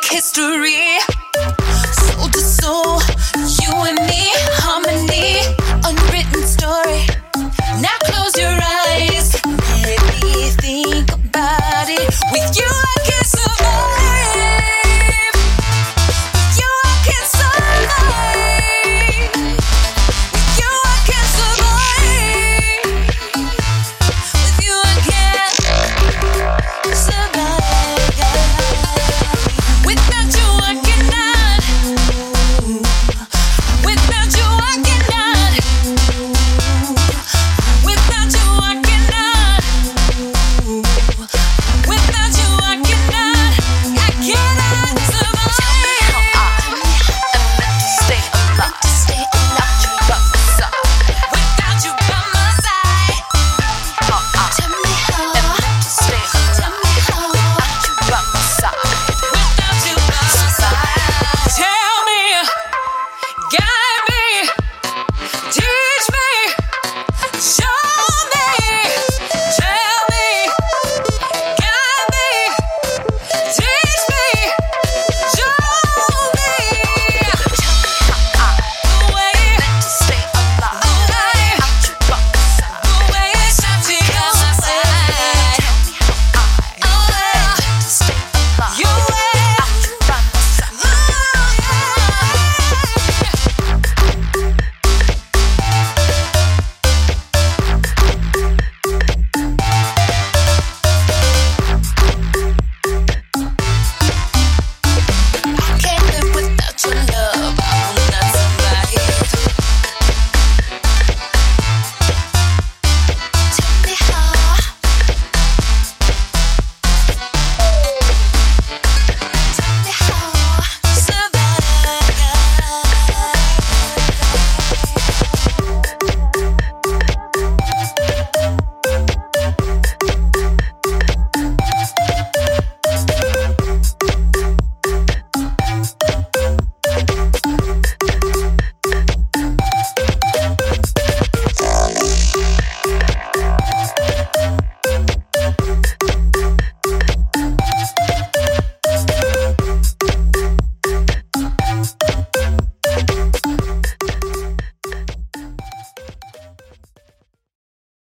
make history. Soul to soul.